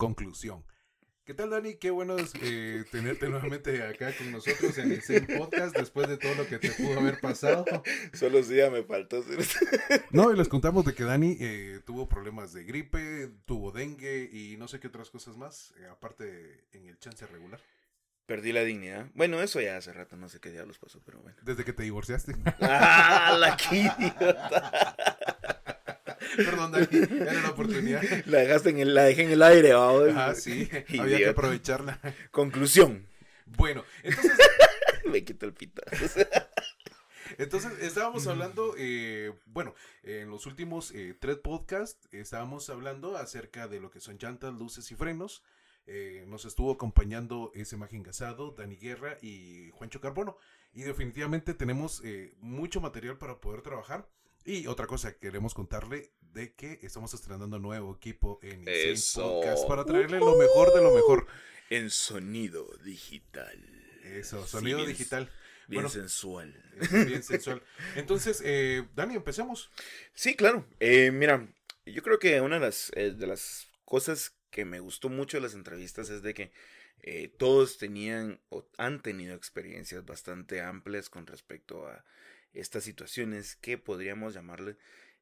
conclusión. ¿Qué tal, Dani? Qué bueno es eh, tenerte nuevamente acá con nosotros en el Zen Podcast después de todo lo que te pudo haber pasado. Solo sí ya me faltó. No, y les contamos de que Dani eh, tuvo problemas de gripe, tuvo dengue y no sé qué otras cosas más, eh, aparte en el chance regular. Perdí la dignidad. Bueno, eso ya hace rato, no sé qué diablos pasó, pero bueno. Desde que te divorciaste. ¡Ah, la idiota! Perdón, Dani, era la oportunidad. La dejaste en el, la dejé en el aire. Ah, sí, había que aprovecharla. Conclusión. Bueno, entonces. Me quito el pita. Entonces, estábamos hablando, eh, bueno, en los últimos eh, tres podcasts estábamos hablando acerca de lo que son llantas, luces y frenos. Eh, nos estuvo acompañando ese Imagen Gasado, Dani Guerra y Juancho Carbono. Y definitivamente tenemos mucho material para poder trabajar. Y otra cosa, queremos contarle de que estamos estrenando nuevo equipo en Eso. Podcast para traerle lo mejor de lo mejor. En sonido digital. Eso, Sí, sonido bien- digital. Bien Bueno. sensual. Es bien sensual. Entonces, eh, Dani, empecemos. Sí, claro. Eh, mira, yo creo que una de las, eh, de las cosas que me gustó mucho de las entrevistas es de que eh, todos tenían o han tenido experiencias bastante amplias con respecto a estas situaciones que podríamos llamarle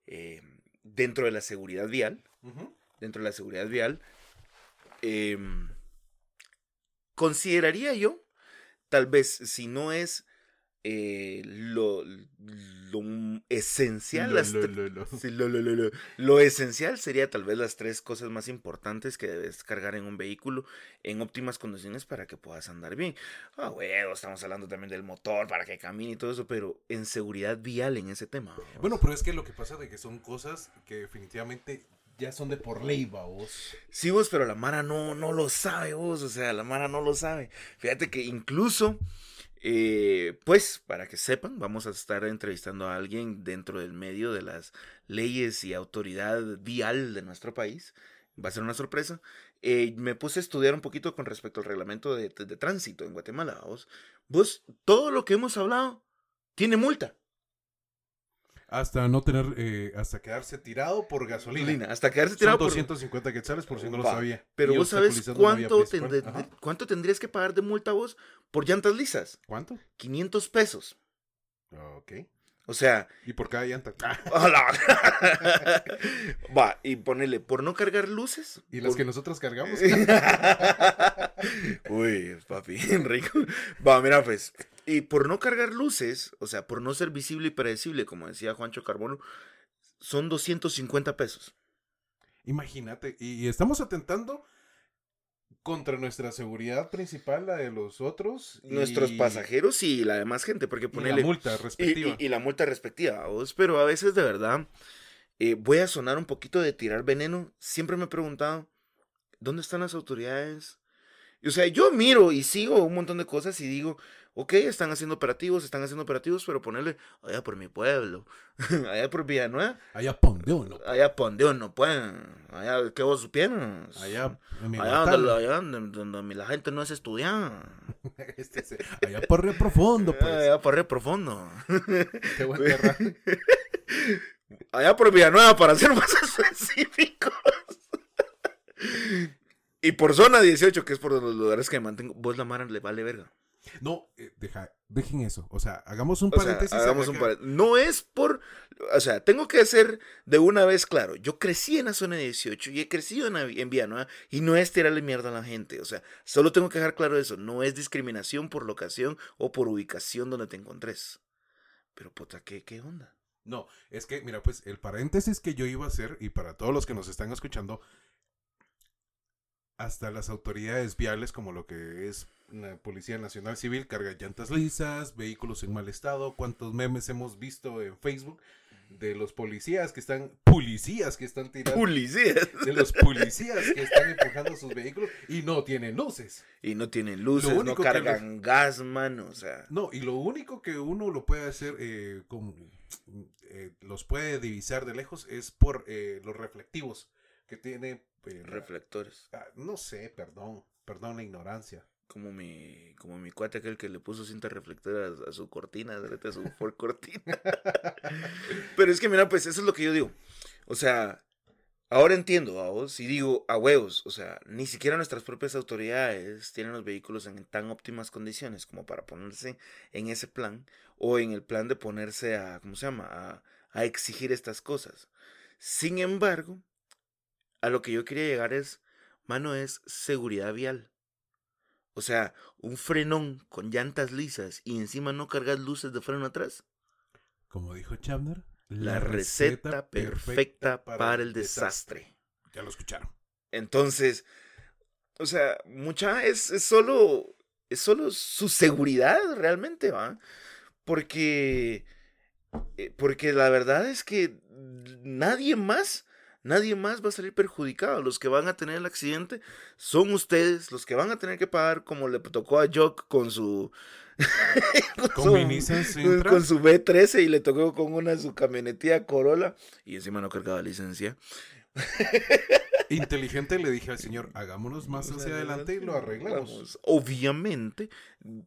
eh, dentro de la seguridad vial. Dentro de la seguridad vial. em, consideraría yo, tal vez, si no es eh, lo, lo esencial, Lo, esencial sería tal vez las tres cosas más importantes que debes cargar en un vehículo en óptimas condiciones para que puedas andar bien. Ah, huevo, estamos hablando también del motor para que camine y todo eso, pero en seguridad vial en ese tema. Bueno, pero es que lo que pasa de que son cosas que definitivamente ya son de por ley, vos. Sí, vos, pero la Mara no, no lo sabe, vos. O sea, la Mara no lo sabe. Fíjate que incluso, eh, pues, para que sepan, vamos a estar entrevistando a alguien dentro del medio de las leyes y autoridad vial de nuestro país. Va a ser una sorpresa. Eh, me puse a estudiar un poquito con respecto al reglamento de, tránsito en Guatemala. Vos, todo lo que hemos hablado tiene multa. Hasta no tener, eh, hasta quedarse tirado por gasolina. Hasta quedarse Son tirado por... 250 quetzales por si no lo sabía. Pero Y vos sabes cuánto, Ajá. cuánto tendrías que pagar de multa vos por llantas lisas. ¿Cuánto? 500 pesos. Ok. O sea, Y por cada llanta. ¡hala! va, y ponele, por no cargar luces. Y las por- que nosotros cargamos. Uy, papi, rico. Va, mira, pues. Y por no cargar luces, o sea, por no ser visible y predecible, como decía Juancho Carbono, son 250 pesos. Imagínate. Y estamos atentando contra nuestra seguridad principal, la de los otros. y- Nuestros pasajeros y la demás gente, porque Y ponele. la multa Y, respectiva. y- y la multa respectiva, vos, pero a veces de verdad eh, voy a sonar un poquito de tirar veneno. Siempre me he preguntado, ¿dónde están las autoridades? Y, o sea, yo miro y sigo un montón de cosas y digo, ok, están haciendo operativos, están haciendo operativos, pero ponerle allá por mi pueblo, allá por Villanueva, Allá ponde uno. allá donde no pueden, allá que vos supieras. Allá, en mi Allá donde, allá donde- donde la gente no es estudiada. Este, ese- allá por Río Profundo, pues. Allá por re profundo. A enterrar. Allá por Villanueva, para ser más específicos. y por zona 18, que es por los lugares que me mantengo, vos la Mara le vale verga. No, eh, deja, dejen eso. O sea, hagamos un O sea, paréntesis. hagamos un No es por. O sea, tengo que ser de una vez claro. Yo crecí en la zona 18 y he crecido en, en Villanueva y no es tirarle mierda a la gente. O sea, solo tengo que dejar claro eso. No es discriminación por locación o por ubicación donde te encontres. Pero puta, ¿qué, qué onda? No, es que, mira, pues el paréntesis que yo iba a hacer, y para todos los que nos están escuchando, hasta las autoridades viales, como lo que es la Policía Nacional Civil, carga llantas lisas, vehículos en mal estado, cuántos memes hemos visto en Facebook de los policías que están, policías que están tirando, Policías. de los policías que están empujando sus vehículos y no tienen luces. Y no tienen luces, no cargan gas, mano. O sea, No, y lo único que uno lo puede hacer, eh, con, eh, los puede divisar de lejos, es por eh, los reflectivos que tiene... eh, la- reflectores. ah, no sé, perdón, perdón la ignorancia. Como mi, como mi cuate aquel que le puso cinta reflectora a, a su cortina, a su Ford cortina. Pero es que mira, pues eso es lo que yo digo. O sea, Ahora entiendo, vos, y digo, a huevos, o sea, ni siquiera nuestras propias autoridades tienen los vehículos en tan óptimas condiciones como para ponerse en ese plan o en el plan de ponerse a, ¿cómo se llama?, a, a exigir estas cosas. Sin embargo, a lo que yo quería llegar es, mano, es seguridad vial. O sea, un frenón con llantas lisas y encima no cargas luces de freno atrás. Como dijo Chandler, La, receta, perfecta para, el desastre. Ya lo escucharon. Entonces, o sea, mucha es, es solo es solo su seguridad realmente, ¿va? Porque eh, porque la verdad es que nadie más nadie más va a salir perjudicado. Los que van a tener el accidente son ustedes, los que van a tener que pagar como le tocó a Jock con su Con su, mi Nissan Sentra. con su B13 y le tocó con una su camionetilla Corolla y encima no cargaba licencia. Inteligente le dije al señor, hagámonos más hacia adelante y lo arreglamos. Obviamente,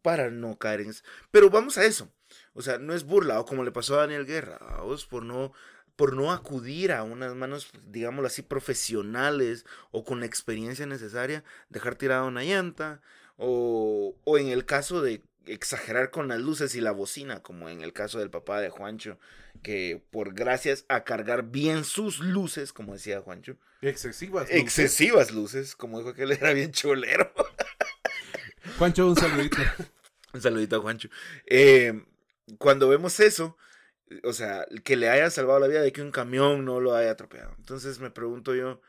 para no caer en... Pero vamos a eso. O sea, no es burla, o como le pasó a Daniel Guerra, vos por no, por no acudir a unas manos, digámoslo así, profesionales o con la experiencia necesaria, dejar tirada una llanta, o, o en el caso de exagerar con las luces y la bocina, como en el caso del papá de Juancho, que por gracias a cargar bien sus luces, como decía Juancho, Excesivas. luces. excesivas luces, como dijo que él era bien cholero. Juancho, un saludito. Un saludito a Juancho. Eh, cuando vemos eso, o sea, que le haya salvado la vida de que un camión no lo haya atropellado. Entonces me pregunto yo,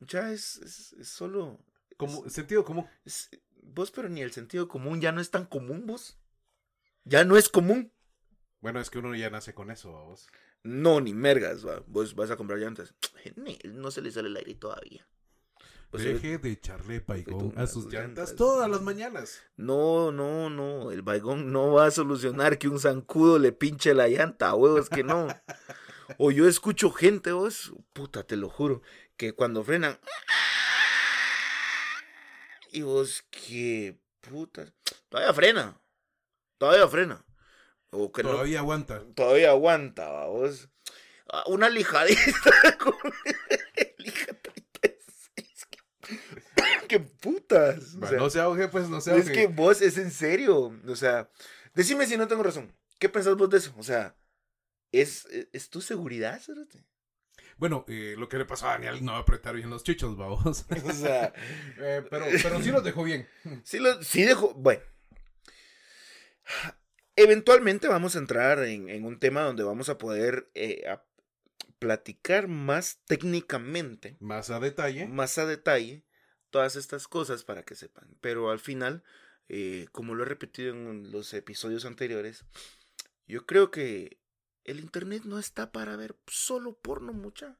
ya es, es, es solo... Como, sentido común. vos, pero ni el sentido común ya no es tan común, vos. Ya no es común. Bueno, es que uno ya nace con eso, vos. No, ni mergas, va. Vos vas a comprar llantas. No se le sale el aire todavía. Pues, Deje de echarle paigón a sus llantas llantas. todas las mañanas. No, no, no. El vaigón no va a solucionar que un zancudo le pinche la llanta, huevos que no. O yo escucho gente, vos, puta, te lo juro, que cuando frenan. Y vos, qué puta. Todavía frena. Todavía frena. O que no- Todavía aguanta. todavía aguanta, vos. Ah, Una lijadita. 36. ¡Qué putas! O sea, no se ahogue, pues no se es ahogue. que vos es en serio. O sea, decime si no tengo razón. ¿Qué pensás vos de eso? O sea, ¿es, es tu seguridad? Bueno, eh, lo que le pasó a Daniel no va a apretar bien los chichos, vamos. O sea, Eh, pero, pero sí los dejó bien. sí, lo, sí dejo. Bueno. Eventualmente vamos a entrar en, en un tema donde vamos a poder eh, a platicar más técnicamente Más a detalle. más a detalle todas estas cosas para que sepan. Pero al final, eh, como lo he repetido en los episodios anteriores, yo creo que el internet no está para ver solo porno mucha.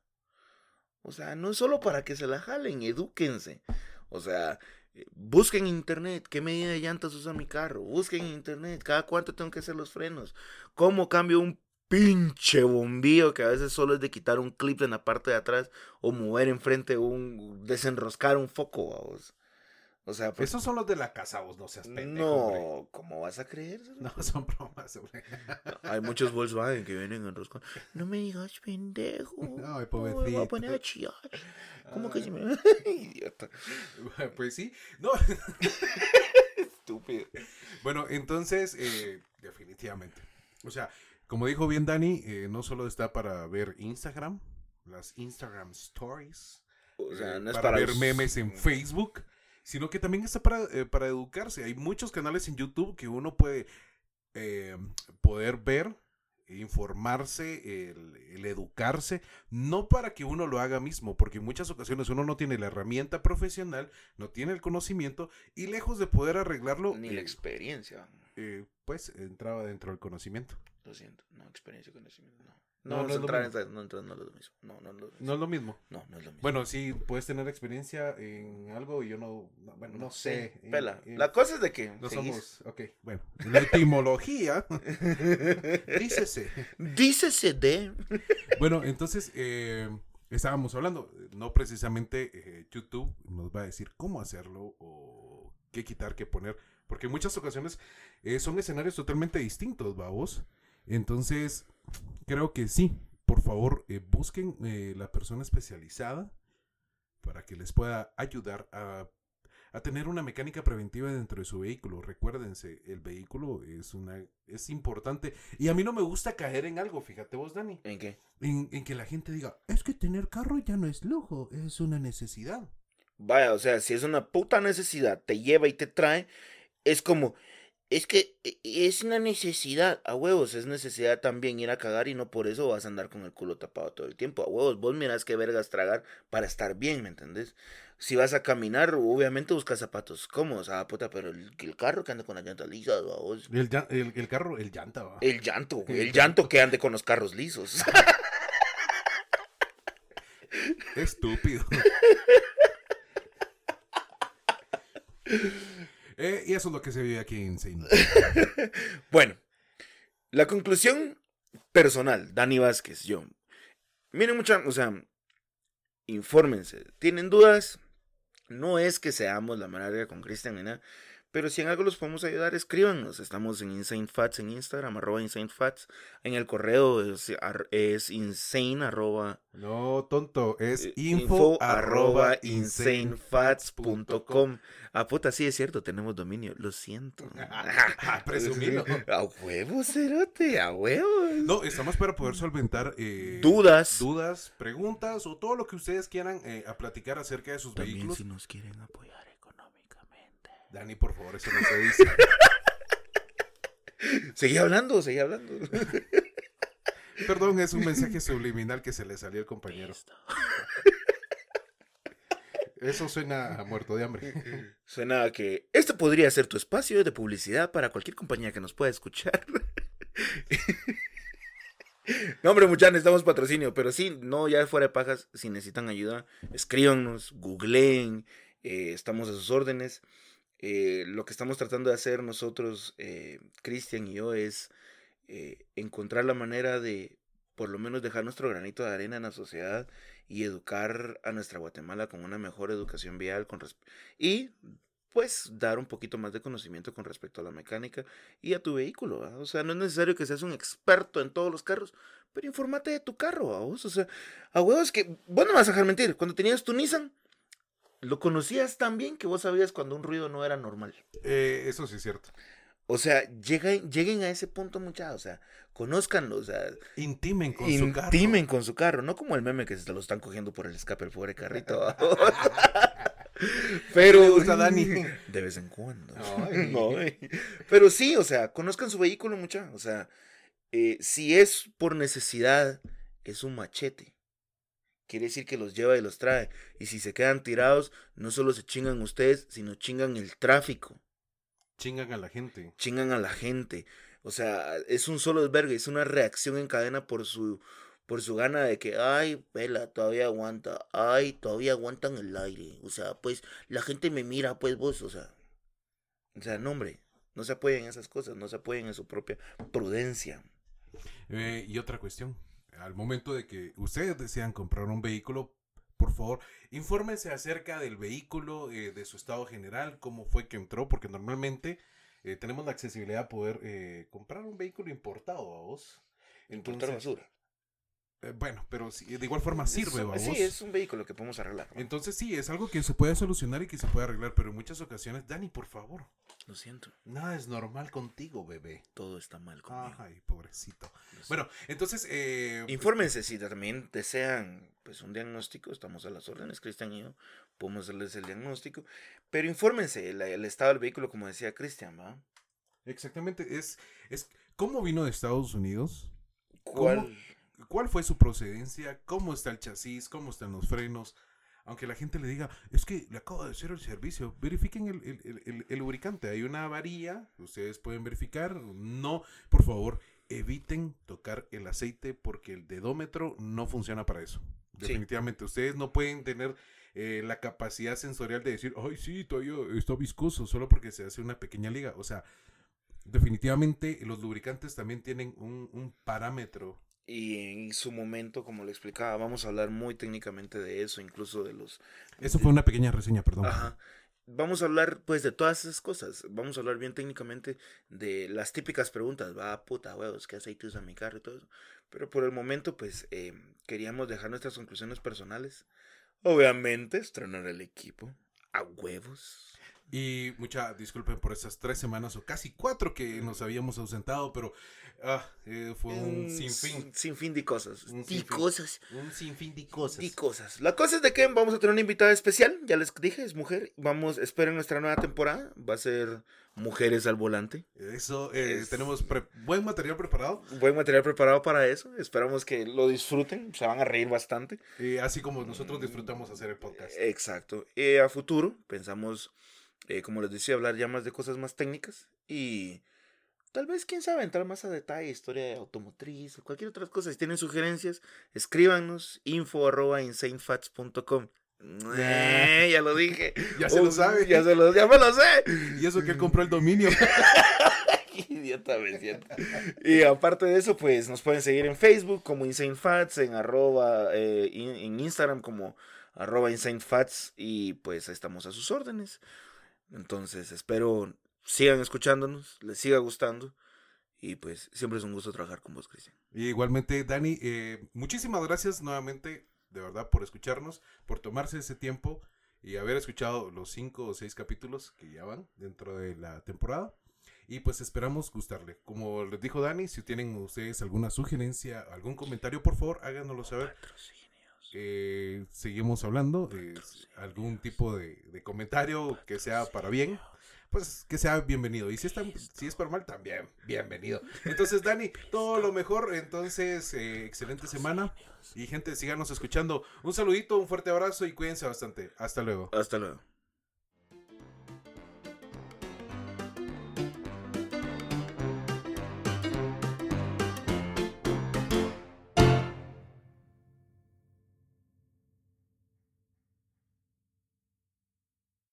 O sea, no es solo para que se la jalen, edúquense. O sea, eh, busquen en internet qué medida de llantas usa mi carro. Busquen en internet cada cuánto tengo que hacer los frenos. Cómo cambio un pinche bombillo que a veces solo es de quitar un clip en la parte de atrás o mover enfrente un desenroscar un foco vamos. o sea pues, Esos son los de la casa, vos no seas pendejo. hombre. no cómo vas a creer No, son bromas, hombre. hay muchos Volkswagen que vienen enroscados no me digas pendejo Ay, No, me voy a pobrecito. poner a chillar cómo que se me idiota Pues sí. No, estúpido Bueno, entonces, eh, definitivamente. O sea, como dijo bien Dani, eh, no solo está para ver Instagram, las Instagram Stories, o sea eh, no es para, para ver memes en Facebook, sino que también está para, eh, para educarse. Hay muchos canales en YouTube que uno puede eh, poder ver, informarse, el, el educarse, no para que uno lo haga mismo, porque en muchas ocasiones uno no tiene la herramienta profesional, no tiene el conocimiento y lejos de poder arreglarlo, ni eh, la experiencia eh, pues entraba dentro del conocimiento. lo siento no experiencia conocimiento no No, no, no es lo mismo. no, entrar- no es lo mismo no no es lo mismo No es lo mismo. no no es lo mismo Bueno, sí, puedes tener experiencia en algo y yo no, no- bueno, no, sé. En- pela. en- La cosa es de que no somos, ok, bueno, la etimología, dícese. Dícese de. Bueno, entonces, eh, estábamos hablando, no precisamente eh, YouTube nos va a decir cómo hacerlo o qué quitar, qué poner, porque en muchas ocasiones eh, son escenarios totalmente distintos, vamos. Entonces, creo que sí, por favor, eh, busquen eh, la persona especializada para que les pueda ayudar a, a tener una mecánica preventiva dentro de su vehículo. Recuérdense, el vehículo es una es importante. Y a mí no me gusta caer en algo, fíjate vos, Dani. ¿En qué? En, en que la gente diga, es que tener carro ya no es lujo, es una necesidad. Vaya, o sea, si es una puta necesidad, te lleva y te trae, es como, es que e- es una necesidad, a huevos, es necesidad también ir a cagar y no por eso vas a andar con el culo tapado todo el tiempo, a huevos, vos mirás qué vergas tragar para estar bien, ¿me entendés? Si vas a caminar, obviamente buscas zapatos cómodos, ah, puta, pero el, el carro que anda con las llantas lisas, a vos. El, el, el carro, el llanta, va. El llanto, güey, el llanto que ande con los carros lisos. Estúpido. Eh, y eso es lo que se vive aquí en Insane. Bueno, la conclusión personal, Dani Vázquez, yo. Miren mucha, o sea, infórmense. ¿Tienen dudas? No es que seamos la manera con Cristian nada, pero si en algo los podemos ayudar, escríbanos. Estamos en Insane Fats en Instagram, arroba Insane Fats. En el correo es, insane, arroba No, tonto, es eh, info, arroba insanefats.com. Ah, puta, sí, es cierto, tenemos dominio. Lo siento. Presumilo. A huevo, cerote, a huevo. No, estamos para poder solventar eh, Dudas. dudas, preguntas o todo lo que ustedes quieran eh, a platicar acerca de sus También vehículos. si nos quieren apoyar. Dani, por favor, eso no se dice. Seguí hablando, seguí hablando. Perdón, es un mensaje subliminal que se le salió al compañero. Listo. Eso suena a muerto de hambre. Suena a que este podría ser tu espacio de publicidad para cualquier compañía que nos pueda escuchar. No, hombre, muchachos, necesitamos patrocinio, pero sí, no, ya fuera de pajas, si necesitan ayuda, escríbanos, googleen, eh, estamos a sus órdenes. Eh, lo que estamos tratando de hacer nosotros, eh, Cristian y yo, es eh, encontrar la manera de, por lo menos, dejar nuestro granito de arena en la sociedad y educar a nuestra Guatemala con una mejor educación vial con y pues dar un poquito más de conocimiento con respecto a la mecánica y a tu vehículo. O sea, no es necesario que seas un experto en todos los carros, pero infórmate de tu carro, ¿va vos? O sea, a huevos que, vos no me vas a dejar mentir, cuando tenías tu Nissan, lo conocías tan bien que vos sabías cuando un ruido no era normal. Eh, eso sí es cierto. O sea, lleguen, lleguen a ese punto, muchachos. O sea, conózcanlo. O sea, Intimen con su carro. intimen con su carro. No como el meme que se lo están cogiendo por el escape, el pobre carrito. Pero. Le gusta Dani. De vez en cuando. Ay. Ay. Pero sí, o sea, conozcan su vehículo, mucha. O sea, eh, si es por necesidad, es un machete. Quiere decir que los lleva y los trae. Y si se quedan tirados, no solo se chingan ustedes, sino chingan el tráfico Chingan a la gente. chingan a la gente. O sea, es un solo desvergue, es una reacción en cadena por su por su gana de que, ay, vela, todavía aguanta, ay, todavía aguantan el aire. O sea, pues la gente me mira, pues vos, o sea. O sea, no, hombre, no se apoyen en esas cosas, no se apoyen en su propia prudencia. Eh, y otra cuestión. Al momento de que ustedes desean comprar un vehículo, por favor, infórmense acerca del vehículo, eh, de su estado general, cómo fue que entró, porque normalmente eh, tenemos la accesibilidad a poder eh, comprar un vehículo importado, ¿a vos? Importar basura. eh, bueno, pero sí, de igual forma sirve, Es- ¿va Sí, vos? es un vehículo que podemos arreglar. Entonces sí, es algo que se puede solucionar y que se puede arreglar, pero en muchas ocasiones, Dani, por favor, Lo siento, nada es normal contigo, bebé. todo está mal conmigo. Ay, pobrecito. Bueno, entonces, eh, Infórmense si también desean pues un diagnóstico, estamos a las órdenes, Cristian y yo, podemos hacerles el diagnóstico, pero infórmense el, el estado del vehículo, como decía Cristian, ¿va? exactamente, es, es cómo vino de Estados Unidos, ¿Cuál? cuál fue su procedencia, cómo está el chasis, cómo están los frenos. Aunque la gente le diga, es que le acabo de hacer el servicio, verifiquen el, el- el- el- lubricante. Hay una varilla, ustedes pueden verificar. No, por favor, eviten tocar el aceite porque el dedómetro no funciona para eso. Sí. Definitivamente, ustedes no pueden tener eh, la capacidad sensorial de decir, ay, sí, todavía está viscoso, solo porque se hace una pequeña liga. O sea, definitivamente los lubricantes también tienen un, un parámetro Y en su momento, como le explicaba, vamos a hablar muy técnicamente de eso, incluso de los... Eso fue una pequeña reseña, perdón. Ajá. Vamos a hablar pues de todas esas cosas. Vamos a hablar bien técnicamente de las típicas preguntas. Va, puta huevos, ¿qué aceite usa mi carro y todo eso? Pero por el momento, pues, eh, queríamos dejar nuestras conclusiones personales. Obviamente, estrenar el equipo. A huevos. Y mucha disculpen por esas tres semanas o casi cuatro que nos habíamos ausentado, pero ah, eh, fue un sinfín. Sinfín de cosas. Un de sinfín. cosas. Un sinfín de cosas. Y cosas. La cosa es de que vamos a tener una invitada especial. Ya les dije, es mujer. Vamos, esperen nuestra nueva temporada. Va a ser Mujeres al Volante. Eso, eh, Es- tenemos pre- buen material preparado, Buen material preparado para eso. Esperamos que lo disfruten. Se van a reír bastante. así como nosotros disfrutamos hacer el podcast. Exacto. Eh, a futuro pensamos, eh, como les decía, hablar ya más de cosas más técnicas. Y tal vez, quién sabe, entrar más a detalle, historia automotriz o cualquier otra cosa. Si tienen sugerencias, escríbanos info arroba insanefats.com. Eh, ya lo dije. Ya se lo sabe. Ya, se lo, ya me lo sé. Y eso que él compró el dominio. Qué idiota me siento. Y aparte de eso, pues nos pueden seguir en Facebook como InsaneFats, en arroba, eh, in- en Instagram como arroba InsaneFats y pues estamos a sus órdenes. Entonces espero sigan escuchándonos, les siga gustando y pues siempre es un gusto trabajar con vos, Cristian. Y igualmente, Dani, eh, muchísimas gracias nuevamente, de verdad, por escucharnos, por tomarse ese tiempo y haber escuchado los cinco o seis capítulos que ya van dentro de la temporada. Y pues esperamos gustarle. Como les dijo Dani, si tienen ustedes alguna sugerencia, algún comentario, por favor, háganoslo saber. Eh, seguimos hablando. eh, algún tipo de, comentario que sea para bien, pues que sea bienvenido. Y si es, tan- si es para mal, también bienvenido. Entonces, Dani, todo lo mejor. Entonces, eh, excelente semana. Y gente, síganos escuchando. Un saludito, un fuerte abrazo y cuídense bastante. Hasta luego. Hasta luego.